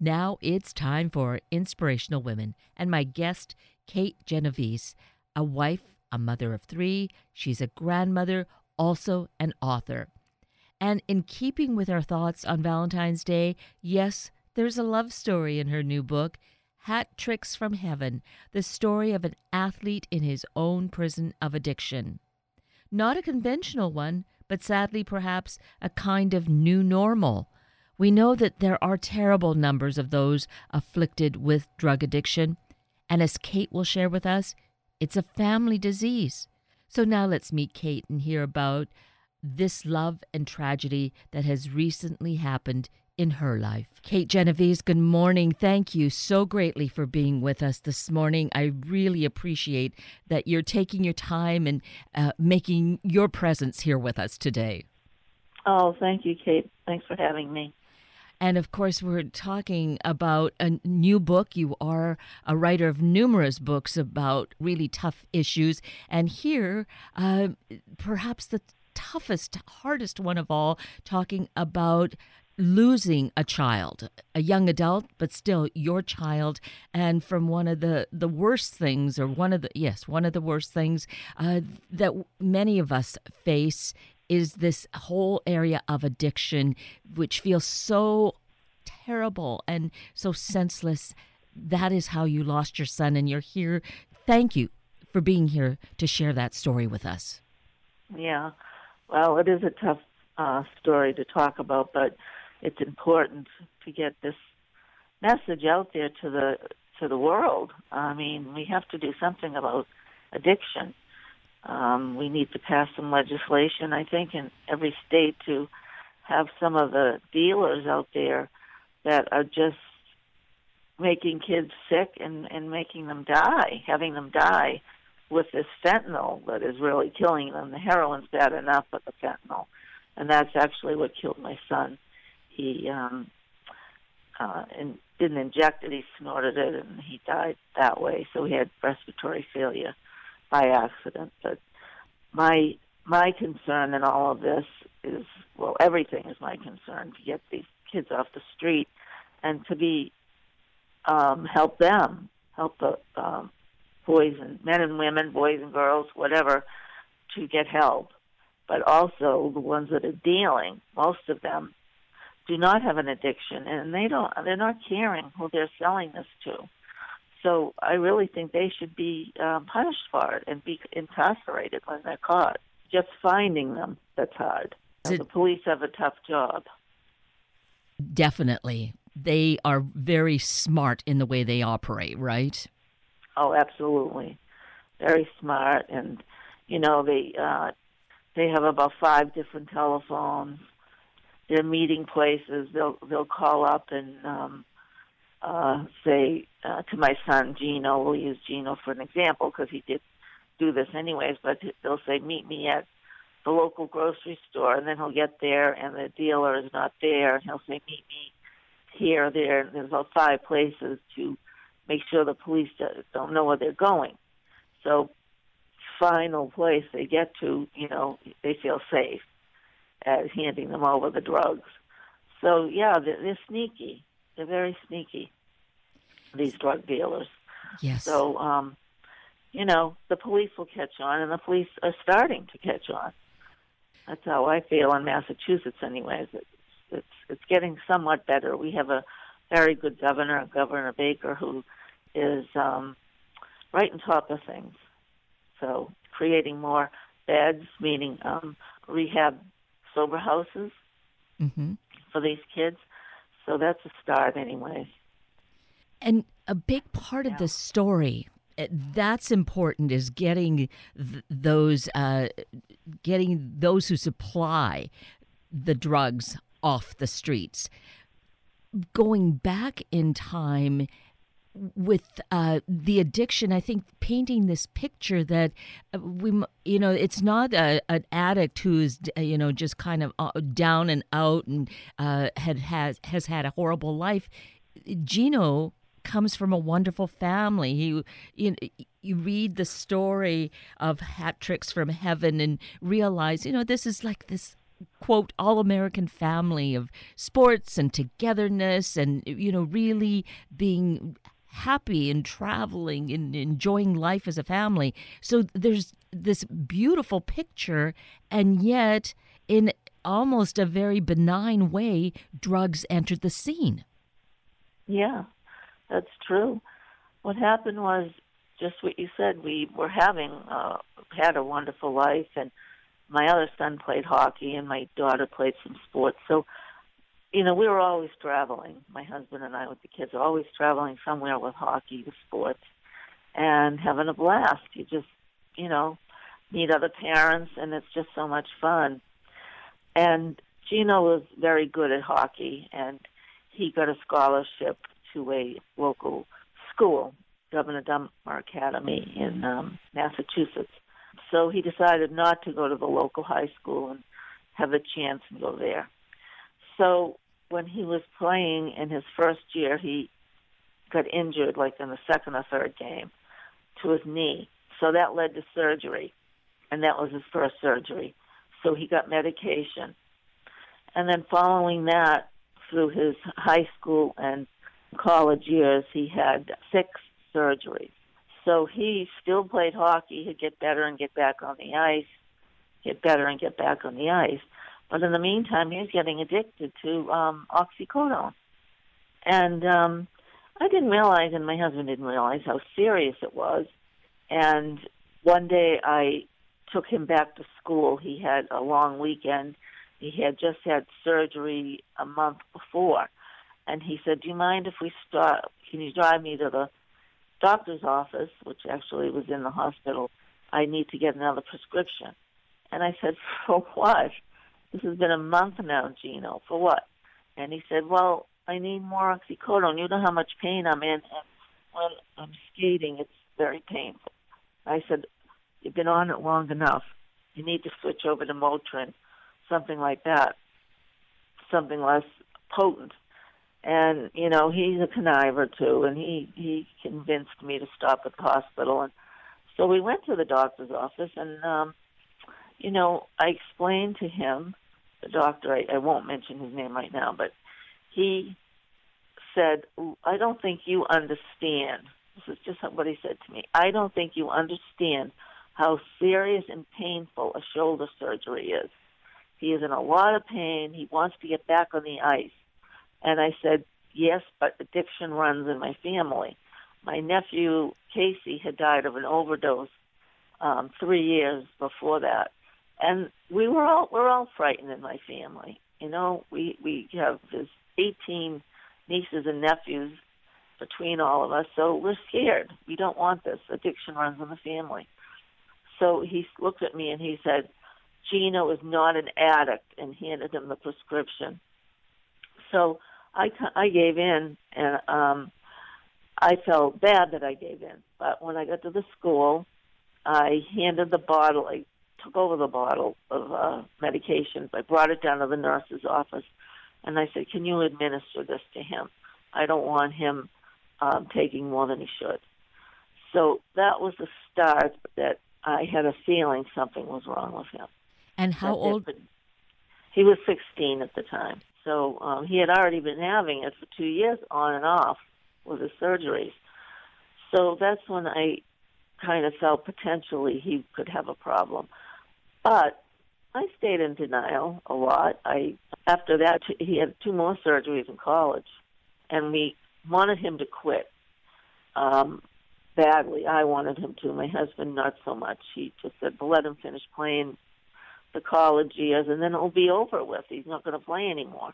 Now it's time for Inspirational Women, and my guest, Kate Genovese, a wife, a mother of three. She's a grandmother, also an author. And in keeping with our thoughts on Valentine's Day, yes, there's a love story in her new book, Hat Tricks from Heaven, the story of an athlete in his own prison of addiction. Not a conventional one, but sadly perhaps a kind of new normal we know that there are terrible numbers of those afflicted with drug addiction, and as Kate will share with us, it's a family disease. So now let's meet Kate and hear about this love and tragedy that has recently happened in her life. Kate Genovese, good morning. Thank you so greatly for being with us this morning. I really appreciate that you're taking your time and uh, making your presence here with us today. Oh, thank you, Kate. Thanks for having me. And of course, we're talking about a new book. You are a writer of numerous books about really tough issues. And here, uh, perhaps the toughest, hardest one of all, talking about losing a child, a young adult, but still your child, and from one of the the worst things, or one of the yes, one of the worst things uh, that many of us face is this whole area of addiction, which feels so terrible and so senseless. That is how you lost your son, and you're here. Thank you for being here to share that story with us. Yeah, well, it is a tough uh, story to talk about, but it's important to get this message out there to the to the world. I mean, we have to do something about addiction. Um, we need to pass some legislation, I think, in every state to have some of the dealers out there that are just making kids sick and, and making them die, having them die with this fentanyl that is really killing them. The heroin's bad enough, but the fentanyl. And that's actually what killed my son. He um, uh, and didn't inject it, he snorted it, and he died that way. So he had respiratory failure by accident. But my my concern in all of this is well, everything is my concern to get these kids off the street and to be um, help them, help the um, boys and men and women, boys and girls, whatever, to get help. But also the ones that are dealing, most of them do not have an addiction, and they don't. They're not caring who they're selling this to. So I really think they should be um, punished for it and be incarcerated when they're caught. Just finding them that's hard. It, the police have a tough job. Definitely, they are very smart in the way they operate, right? Oh, absolutely, very smart, and you know they uh, they have about five different telephones. They're meeting places. They'll they'll call up and um, uh, say uh, to my son Gino. We'll use Gino for an example because he did do this anyways. But they'll say, "Meet me at the local grocery store," and then he'll get there, and the dealer is not there, and he'll say, "Meet me here, there." And there's about five places to make sure the police don't know where they're going. So, final place they get to, you know, they feel safe at handing them over the drugs. So yeah, they're, they're sneaky. They're very sneaky, these drug dealers. Yes. So, um, you know, the police will catch on, and the police are starting to catch on. That's how I feel in Massachusetts, anyways. It's it's, it's getting somewhat better. We have a very good governor, Governor Baker, who is um, right on top of things. So, creating more beds, meaning um, rehab sober houses mm-hmm. for these kids. So that's a start, anyways. And a big part yeah. of the story eh, that's important is getting th- those uh, getting those who supply the drugs off the streets. Going back in time with uh, the addiction, I think painting this picture that uh, we, you know, it's not a, an addict who's, you know, just kind of uh, down and out and uh, had has has had a horrible life. Gino comes from a wonderful family. He, you, you read the story of hat tricks from heaven and realize, you know, this is like this quote all American family of sports and togetherness and you know really being happy and traveling and enjoying life as a family. So there's this beautiful picture and yet in almost a very benign way drugs entered the scene. Yeah. That's true. What happened was just what you said. We were having uh, had a wonderful life, and my other son played hockey, and my daughter played some sports. So, you know, we were always traveling. My husband and I, with the kids, are always traveling somewhere with hockey, with sports, and having a blast. You just, you know, meet other parents, and it's just so much fun. And Gino was very good at hockey, and he got a scholarship to a local school, Governor Dummer Academy in um, Massachusetts. So he decided not to go to the local high school and have a chance and go there. So when he was playing in his first year, he got injured, like in the second or third game, to his knee. So that led to surgery, and that was his first surgery. So he got medication. And then following that, through his high school and college years, he had six surgeries. So he still played hockey. He'd get better and get back on the ice, get better and get back on the ice. But in the meantime, he was getting addicted to um, oxycodone. And um, I didn't realize, and my husband didn't realize how serious it was. And one day I took him back to school. He had a long weekend. He had just had surgery a month before and he said, "Do you mind if we stop? Can you drive me to the doctor's office, which actually was in the hospital? I need to get another prescription." And I said, "For what? This has been a month now, Gino. For what?" And he said, "Well, I need more oxycodone. You know how much pain I'm in, and when I'm skating, it's very painful." I said, "You've been on it long enough. You need to switch over to Motrin, something like that, something less potent." and you know he's a conniver too and he he convinced me to stop at the hospital and so we went to the doctor's office and um you know i explained to him the doctor i, I won't mention his name right now but he said i don't think you understand. This is just what he said to me. I don't think you understand how serious and painful a shoulder surgery is. He is in a lot of pain. He wants to get back on the ice. And I said, yes, but addiction runs in my family. My nephew Casey had died of an overdose um, three years before that, and we were all we're all frightened in my family. You know, we we have this 18 nieces and nephews between all of us, so we're scared. We don't want this. Addiction runs in the family. So he looked at me and he said, Gino is not an addict, and handed him the prescription. So I, I gave in, and um, I felt bad that I gave in. But when I got to the school, I handed the bottle, I took over the bottle of uh, medications. I brought it down to the nurse's office, and I said, Can you administer this to him? I don't want him um, taking more than he should. So that was the start that I had a feeling something was wrong with him. And how that old? He was 16 at the time. So um, he had already been having it for two years on and off with his surgeries. So that's when I kind of felt potentially he could have a problem. But I stayed in denial a lot. I after that he had two more surgeries in college, and we wanted him to quit um, badly. I wanted him to. My husband not so much. He just said, well, "Let him finish playing the college years, and then it'll be over with. He's not going to play anymore.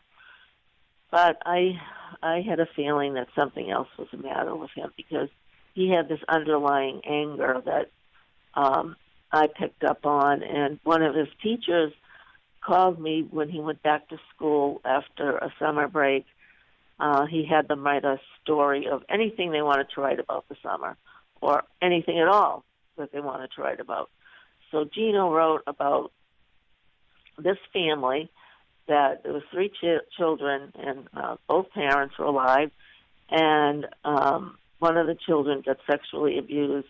But I, I had a feeling that something else was the matter with him because he had this underlying anger that um, I picked up on, and one of his teachers called me when he went back to school after a summer break. Uh, he had them write a story of anything they wanted to write about the summer, or anything at all that they wanted to write about. So Gino wrote about this family that there was three ch- children and uh, both parents were alive, and um, one of the children got sexually abused,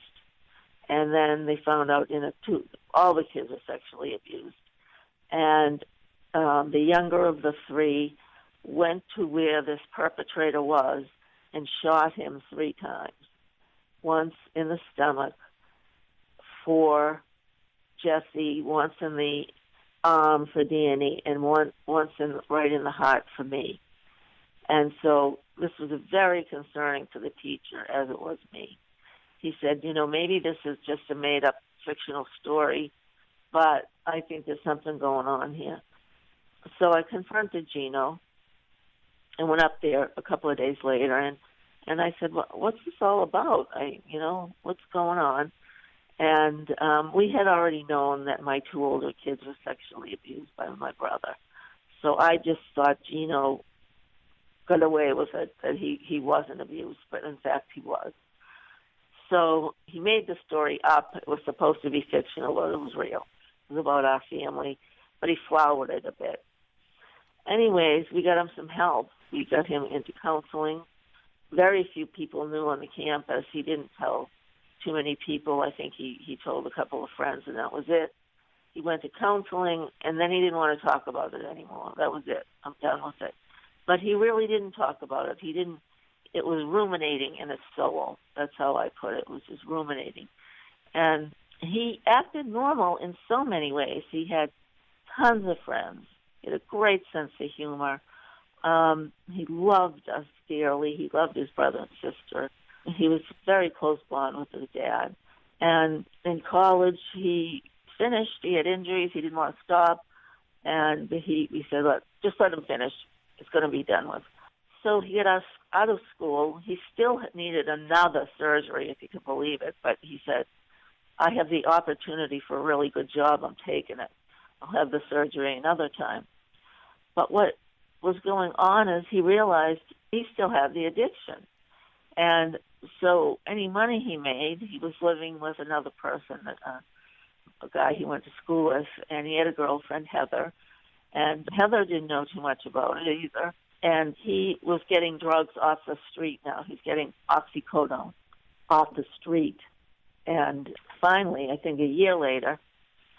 and then they found out in a two all the kids were sexually abused, and um, the younger of the three, went to where this perpetrator was and shot him three times. Once in the stomach for Jesse, once in the arm for Danny, and one once in right in the heart for me. And so this was very concerning to the teacher, as it was me. He said, you know, maybe this is just a made up fictional story, but I think there's something going on here. So I confronted Gino and went up there a couple of days later and and I said, well, "What's this all about? I, you know, what's going on?" And um, we had already known that my two older kids were sexually abused by my brother, so I just thought Gino got away with it that he he wasn't abused, but in fact he was. So he made the story up. It was supposed to be fictional, but it was real. It was about our family, but he flowered it a bit. Anyways, we got him some help. We got him into counseling. Very few people knew on the campus. He didn't tell too many people. I think he he told a couple of friends, and that was it. He went to counseling, and then he didn't want to talk about it anymore. That was it. I'm done with it. But he really didn't talk about it. He didn't. It was ruminating in his soul. That's how I put it. It was just ruminating, and he acted normal in so many ways. He had tons of friends. He had a great sense of humor. Um, he loved us dearly. He loved his brother and sister. He was very close bond with his dad. And in college, he finished. He had injuries. He didn't want to stop. And he, he said, let, just let him finish. It's going to be done with. So he had us out of school. He still needed another surgery, if you can believe it. But he said, I have the opportunity for a really good job. I'm taking it. I'll have the surgery another time. But what was going on is he realized he still had the addiction. And so any money he made, he was living with another person, uh, a guy he went to school with, and he had a girlfriend, Heather. And Heather didn't know too much about it either. And he was getting drugs off the street now. He's getting oxycodone off the street. And finally, I think a year later,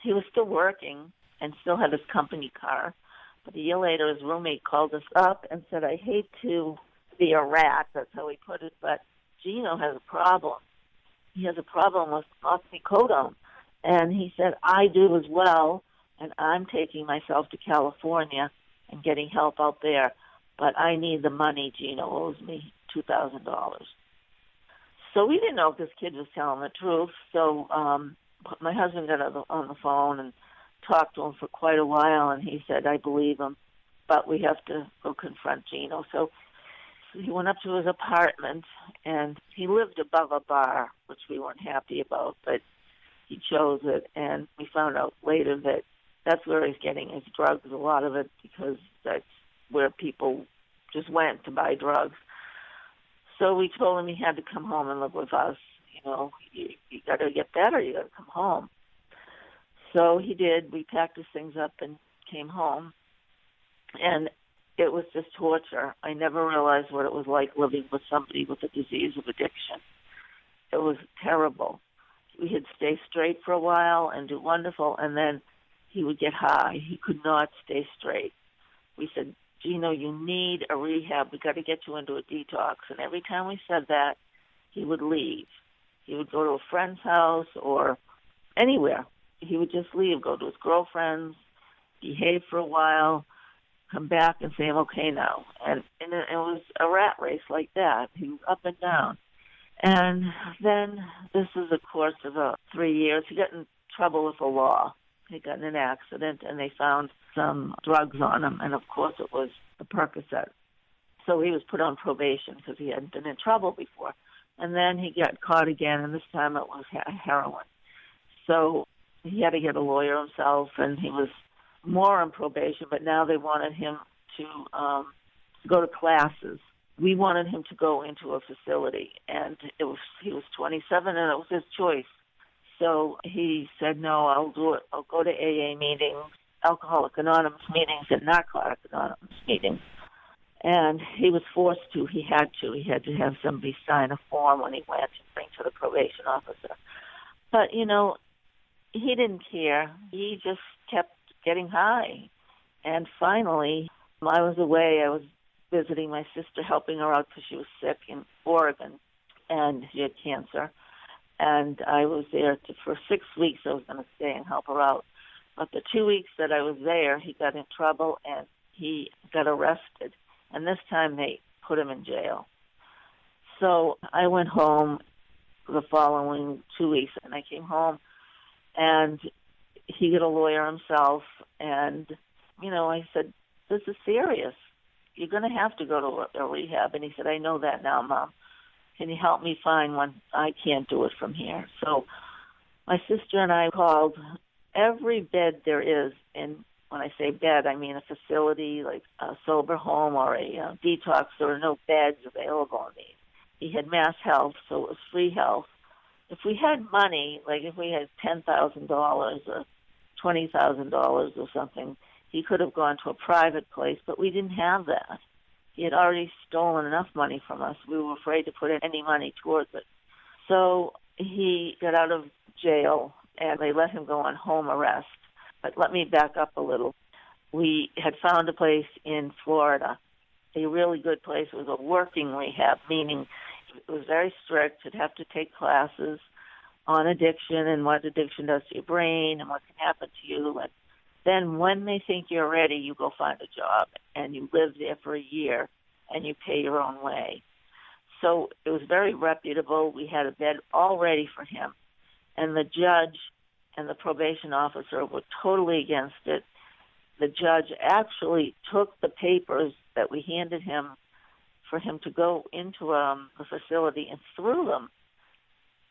he was still working and still had his company car. But a year later, his roommate called us up and said, I hate to be a rat, that's how he put it, but Gino has a problem. He has a problem with oxycodone. And he said, I do as well, and I'm taking myself to California and getting help out there, but I need the money. Gino owes me $2,000. So we didn't know if this kid was telling the truth. So um, my husband got on the phone and talked to him for quite a while, and he said, I believe him, but we have to go confront Gino. So he went up to his apartment, and he lived above a bar, which we weren't happy about, but he chose it, and we found out later that that's where he's getting his drugs, a lot of it, because that's where people just went to buy drugs. So we told him he had to come home and live with us. You know, you, you got to get better. You got to come home. So he did. We packed his things up and came home. And it was just torture. I never realized what it was like living with somebody with a disease of addiction. It was terrible. We would stay straight for a while and do wonderful, and then he would get high. He could not stay straight. We said, Gino, you need a rehab. We got to get you into a detox. And every time we said that, he would leave. He would go to a friend's house or anywhere. He would just leave, go to his girlfriend's, behave for a while, come back and say, I'm okay now. And, and it, it was a rat race like that. He was up and down. And then this is a course of uh, three years. He got in trouble with the law. He got in an accident and they found some drugs on him. And of course it was the Percocet. So he was put on probation because he hadn't been in trouble before. And then he got caught again, and this time it was heroin. So he had to get a lawyer himself, and he was more on probation, but now they wanted him to um, go to classes. We wanted him to go into a facility, and it was he was 27, and it was his choice. So he said, "No, I'll do it. I'll go to AA meetings, Alcoholic Anonymous meetings, and Narcotic Anonymous meetings." And he was forced to. He had to. He had to have somebody sign a form when he went and bring to the probation officer. But you know, he didn't care. He just kept getting high. And finally, I was away. I was visiting my sister, helping her out because she was sick in Oregon, and she had cancer. And I was there to, for six weeks. I was going to stay and help her out. But the two weeks that I was there, he got in trouble and he got arrested. And this time they put him in jail. So I went home the following two weeks, and I came home, and he got a lawyer himself, and you know I said, "This is serious. You're going to have to go to a rehab." And he said, "I know that now, Mom. Can you help me find one? I can't do it from here." So my sister and I called every bed there is in when I say bed, I mean a facility like a sober home or a uh, detox. There are no beds available in these he had mass health, so it was free health. If we had money, like if we had ten thousand dollars or twenty thousand dollars or something, he could have gone to a private place, but we didn't have that. He had already stolen enough money from us. We were afraid to put any money towards it. So he got out of jail and they let him go on home arrest. But let me back up a little. We had found a place in Florida, a really good place. It was a working rehab, meaning it was very strict. You'd have to take classes on addiction and what addiction does to your brain and what can happen to you. And then when they think you're ready, you go find a job and you live there for a year and you pay your own way. So it was very reputable. We had a bed all ready for him. And the judge and the probation officer were totally against it. The judge actually took the papers that we handed him for him to go into um, the facility and threw them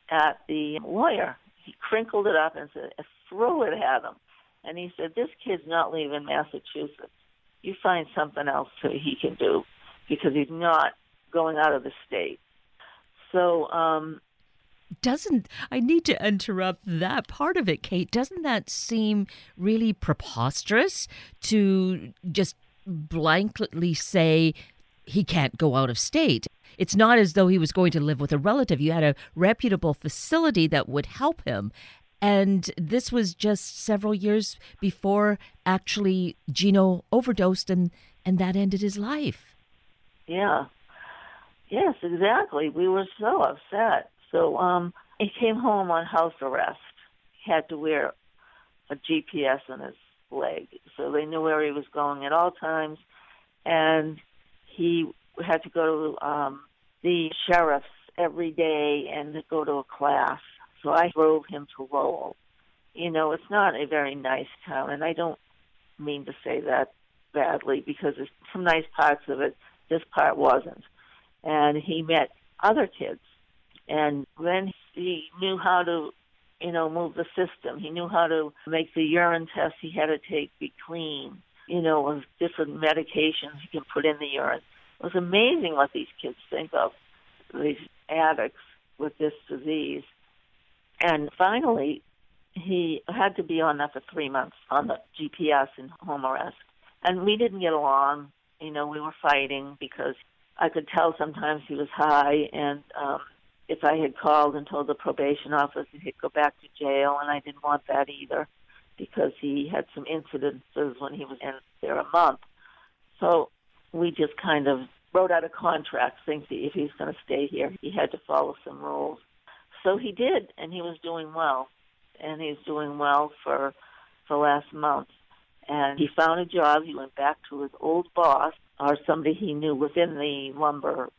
at the lawyer. He crinkled it up and said, threw it at him. And he said, this kid's not leaving Massachusetts. You find something else that he can do because he's not going out of the state. So, um, doesn't I need to interrupt that part of it, Kate? Doesn't that seem really preposterous to just blankly say he can't go out of state. It's not as though he was going to live with a relative. You had a reputable facility that would help him. And this was just several years before actually Gino overdosed and, and that ended his life. Yeah. Yes, exactly. We were so upset. So um, he came home on house arrest. He had to wear a GPS on his leg. So they knew where he was going at all times. And he had to go to um, the sheriff's every day and go to a class. So I drove him to Lowell. You know, it's not a very nice town, and I don't mean to say that badly because there's some nice parts of it. This part wasn't. And he met other kids. And then he knew how to, you know, move the system. He knew how to make the urine test he had to take be clean you know, of different medications you can put in the urine. It was amazing what these kids think of, these addicts with this disease. And finally, he had to be on that for three months on the GPS in home arrest. And we didn't get along. You know, we were fighting because I could tell sometimes he was high, and um, if I had called and told the probation office, he'd go back to jail, and I didn't want that either because he had some incidences when he was in there a month. So we just kind of wrote out a contract that if he's going to stay here, he had to follow some rules. So he did, and he was doing well, and he's doing well for the last month. And he found a job. He went back to his old boss or somebody he knew within the lumber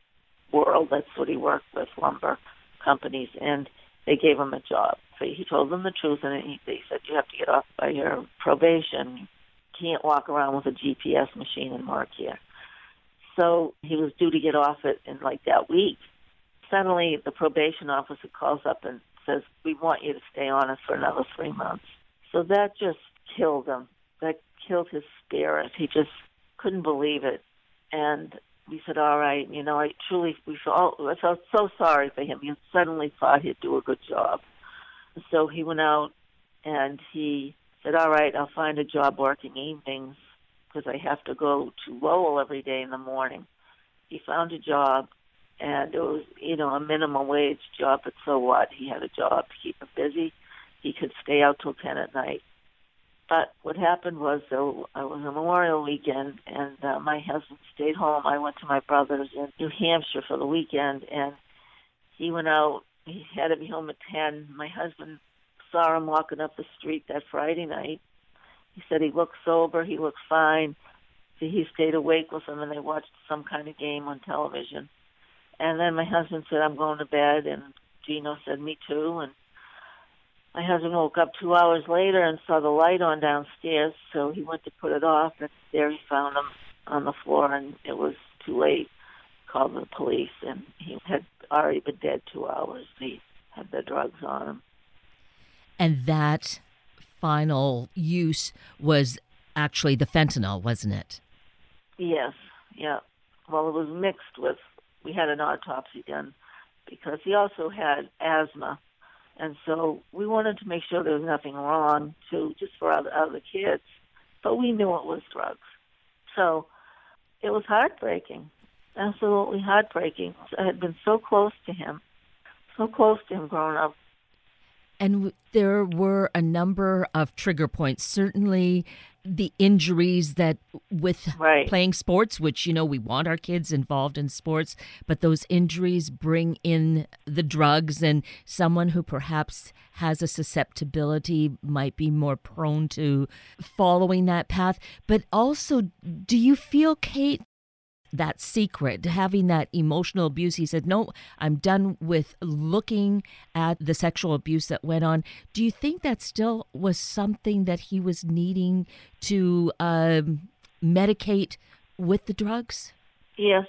world. That's what he worked with, lumber companies, and they gave him a job. So he told them the truth, and he, they said, you have to get off by your probation. Can't walk around with a GPS machine and mark here. So he was due to get off it in like that week. Suddenly, the probation officer calls up and says, we want you to stay on us for another three months. So that just killed him. That killed his spirit. He just couldn't believe it. And we said, all right, you know, I truly, we felt, I felt so sorry for him. He suddenly thought he'd do a good job. So he went out and he said, all right, I'll find a job working evenings because I have to go to Lowell every day in the morning. He found a job and it was, you know, a minimum wage job, but so what? He had a job to keep him busy. He could stay out till 10 at night. But what happened was, it was a Memorial weekend, and uh, my husband stayed home. I went to my brother's in New Hampshire for the weekend, and he went out. He had to be home at ten. My husband saw him walking up the street that Friday night. He said he looked sober. He looked fine. So he stayed awake with him, and they watched some kind of game on television. And then my husband said, "I'm going to bed," and Gino said, "Me too." And my husband woke up two hours later and saw the light on downstairs, so he went to put it off, and there he found him on the floor, and it was too late. Called the police, and he had already been dead two hours. He had the drugs on him. And that final use was actually the fentanyl, wasn't it? Yes, yeah. Well, it was mixed with, we had an autopsy done because he also had asthma and so we wanted to make sure there was nothing wrong too, just for other, other kids. But we knew it was drugs. So it was heartbreaking, absolutely heartbreaking. I had been so close to him, so close to him growing up. And there were a number of trigger points. Certainly, the injuries that with right. playing sports, which, you know, we want our kids involved in sports, but those injuries bring in the drugs, and someone who perhaps has a susceptibility might be more prone to following that path. But also, do you feel, Kate, that secret, having that emotional abuse. He said, No, I'm done with looking at the sexual abuse that went on. Do you think that still was something that he was needing to um, medicate with the drugs? Yes,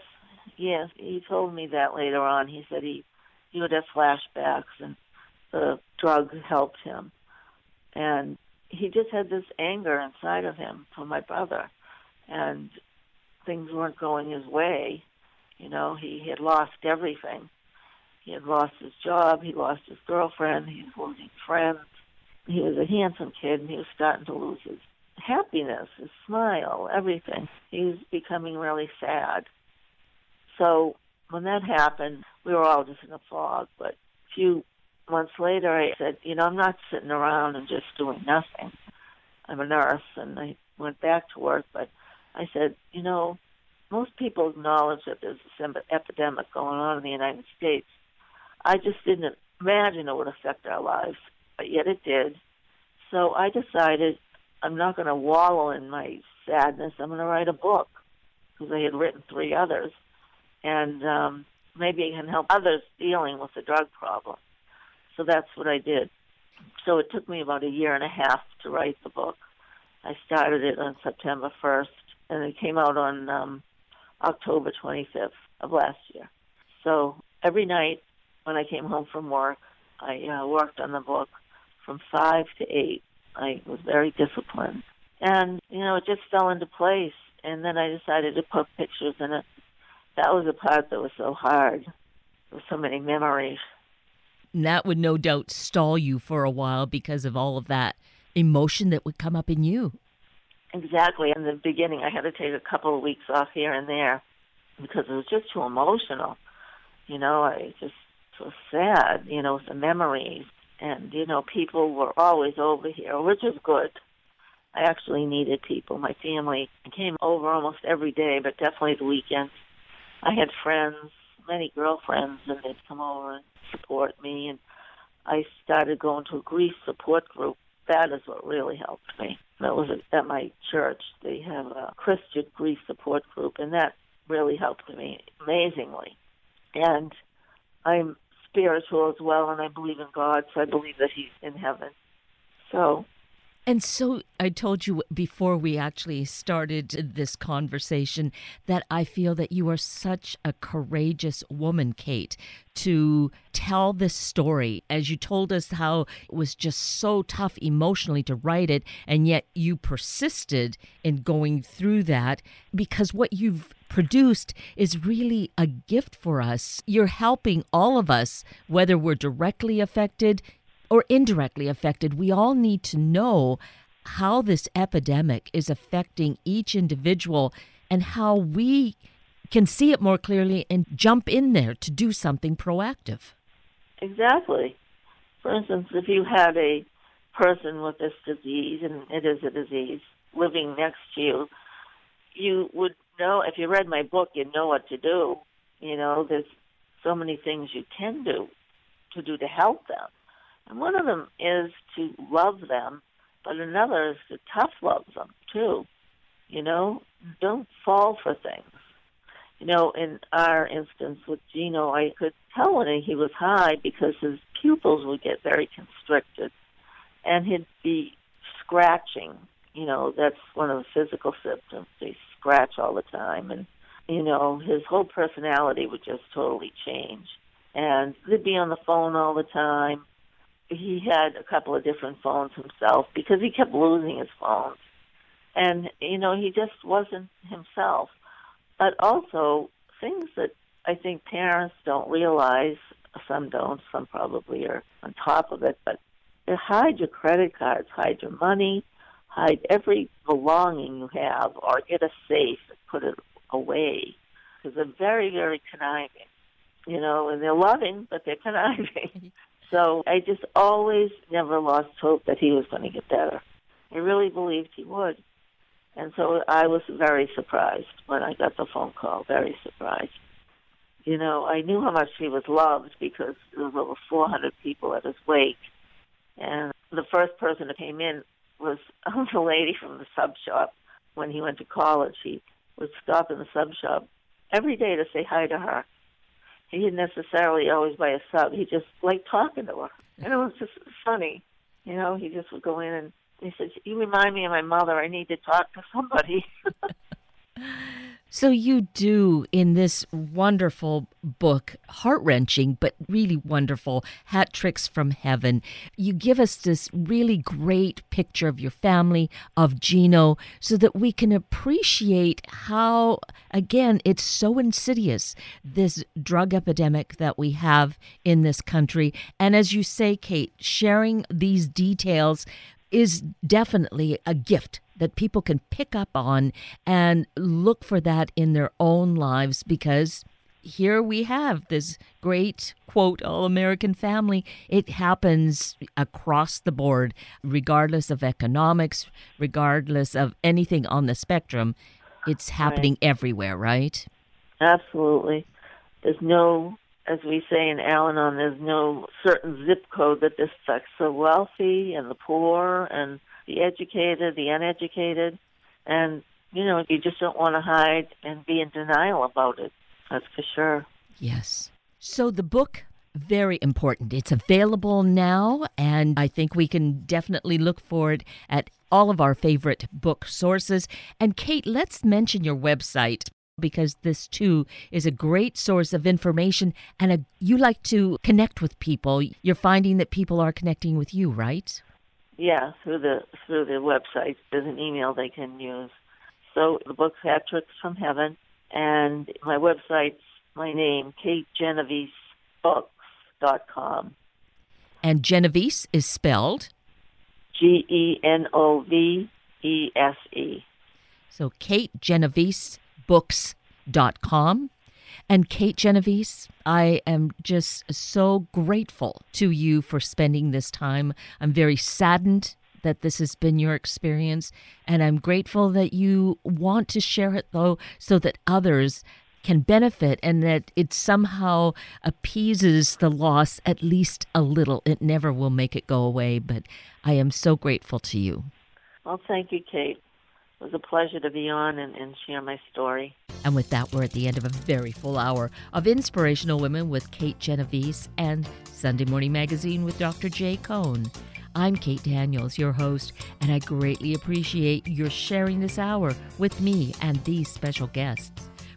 yes. He told me that later on. He said he, he would have flashbacks and the drug helped him. And he just had this anger inside of him for my brother. And things weren't going his way. You know, he had lost everything. He had lost his job. He lost his girlfriend. He was losing friends. He was a handsome kid, and he was starting to lose his happiness, his smile, everything. He was becoming really sad. So when that happened, we were all just in a fog. But a few months later, I said, you know, I'm not sitting around and just doing nothing. I'm a nurse, and I went back to work, but I said, you know, most people acknowledge that there's this epidemic going on in the United States. I just didn't imagine it would affect our lives, but yet it did. So I decided I'm not going to wallow in my sadness. I'm going to write a book because I had written three others, and um, maybe it can help others dealing with the drug problem. So that's what I did. So it took me about a year and a half to write the book. I started it on September 1st, and it came out on um, October 25th of last year. So every night when I came home from work, I uh, worked on the book from five to eight. I was very disciplined, and you know it just fell into place. And then I decided to put pictures in it. That was the part that was so hard. Were so many memories. And that would no doubt stall you for a while because of all of that emotion that would come up in you. Exactly. In the beginning, I had to take a couple of weeks off here and there because it was just too emotional. You know, I just so sad. You know, the memories, and you know, people were always over here, which is good. I actually needed people. My family came over almost every day, but definitely the weekends. I had friends, many girlfriends, and they'd come over and support me. And I started going to a grief support group. That is what really helped me that was at my church. They have a Christian grief support group, and that really helped me amazingly. And I'm spiritual as well, and I believe in God, so I believe that He's in heaven. So and so I told you before we actually started this conversation that I feel that you are such a courageous woman, Kate, to tell this story. As you told us how it was just so tough emotionally to write it, and yet you persisted in going through that because what you've produced is really a gift for us. You're helping all of us, whether we're directly affected, or indirectly affected, we all need to know how this epidemic is affecting each individual and how we can see it more clearly and jump in there to do something proactive. Exactly. For instance, if you had a person with this disease, and it is a disease, living next to you, you would know if you read my book, you'd know what to do. You know, there's so many things you can do to do to help them. And one of them is to love them, but another is to tough love them too. You know, don't fall for things. You know, in our instance with Gino, I could tell when he was high because his pupils would get very constricted and he'd be scratching. You know, that's one of the physical symptoms. They scratch all the time and you know, his whole personality would just totally change. And he'd be on the phone all the time. He had a couple of different phones himself because he kept losing his phones. And, you know, he just wasn't himself. But also, things that I think parents don't realize, some don't, some probably are on top of it, but hide your credit cards, hide your money, hide every belonging you have, or get a safe and put it away because they're very, very conniving, you know, and they're loving, but they're conniving. so I just always never lost hope that he was going to get better. I really believed he would. And so I was very surprised when I got the phone call, very surprised. You know, I knew how much he was loved because there was over 400 people at his wake. And the first person that came in was the lady from the sub shop when he went to college. He would stop in the sub shop every day to say hi to her. He didn't necessarily always buy a sub. He just liked talking to her, and it was just funny. You know, he just would go in and he said, "You remind me of my mother. I need to talk to somebody." So, you do in this wonderful book, heart wrenching, but really wonderful, Hat Tricks from Heaven. You give us this really great picture of your family, of Gino, so that we can appreciate how, again, it's so insidious, this drug epidemic that we have in this country. And as you say, Kate, sharing these details is definitely a gift that people can pick up on and look for that in their own lives because here we have this great quote all American family. It happens across the board, regardless of economics, regardless of anything on the spectrum. It's happening right. everywhere, right? Absolutely. There's no, as we say in Al Anon, there's no certain zip code that this affects the wealthy and the poor and the educated, the uneducated, and you know you just don't want to hide and be in denial about it. That's for sure. Yes. So the book very important. It's available now, and I think we can definitely look for it at all of our favorite book sources. And Kate, let's mention your website because this too is a great source of information and a, you like to connect with people. You're finding that people are connecting with you, right? Yeah, through the through the website. There's an email they can use. So the book's Hat Tricks from Heaven, and my website's my name, Kate Genovese Books dot com. And Genovese is spelled? G E N O V E S E. So KateGenoveseBooks.com. And Kate Genovese, I am just so grateful to you for spending this time. I'm very saddened that this has been your experience, and I'm grateful that you want to share it, though, so that others can benefit and that it somehow appeases the loss at least a little. It never will make it go away, but I am so grateful to you. Well, thank you, Kate. It was a pleasure to be on and, and share my story. And with that, we're at the end of a very full hour of Inspirational Women with Kate Genovese and Sunday Morning Magazine with Dr. Jay Cohn. I'm Kate Daniels, your host, and I greatly appreciate your sharing this hour with me and these special guests.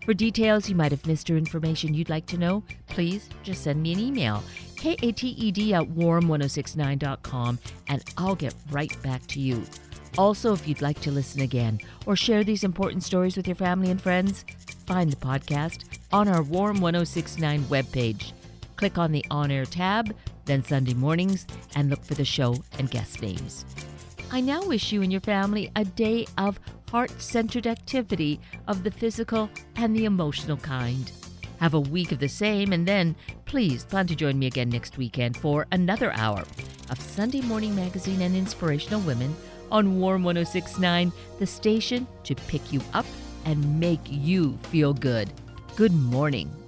For details you might have missed or information you'd like to know, please just send me an email, kated at warm1069.com, and I'll get right back to you. Also, if you'd like to listen again or share these important stories with your family and friends, find the podcast on our Warm 1069 webpage. Click on the On Air tab, then Sunday mornings, and look for the show and guest names. I now wish you and your family a day of heart centered activity of the physical and the emotional kind. Have a week of the same, and then please plan to join me again next weekend for another hour of Sunday Morning Magazine and Inspirational Women on Warm 1069, the station to pick you up and make you feel good. Good morning.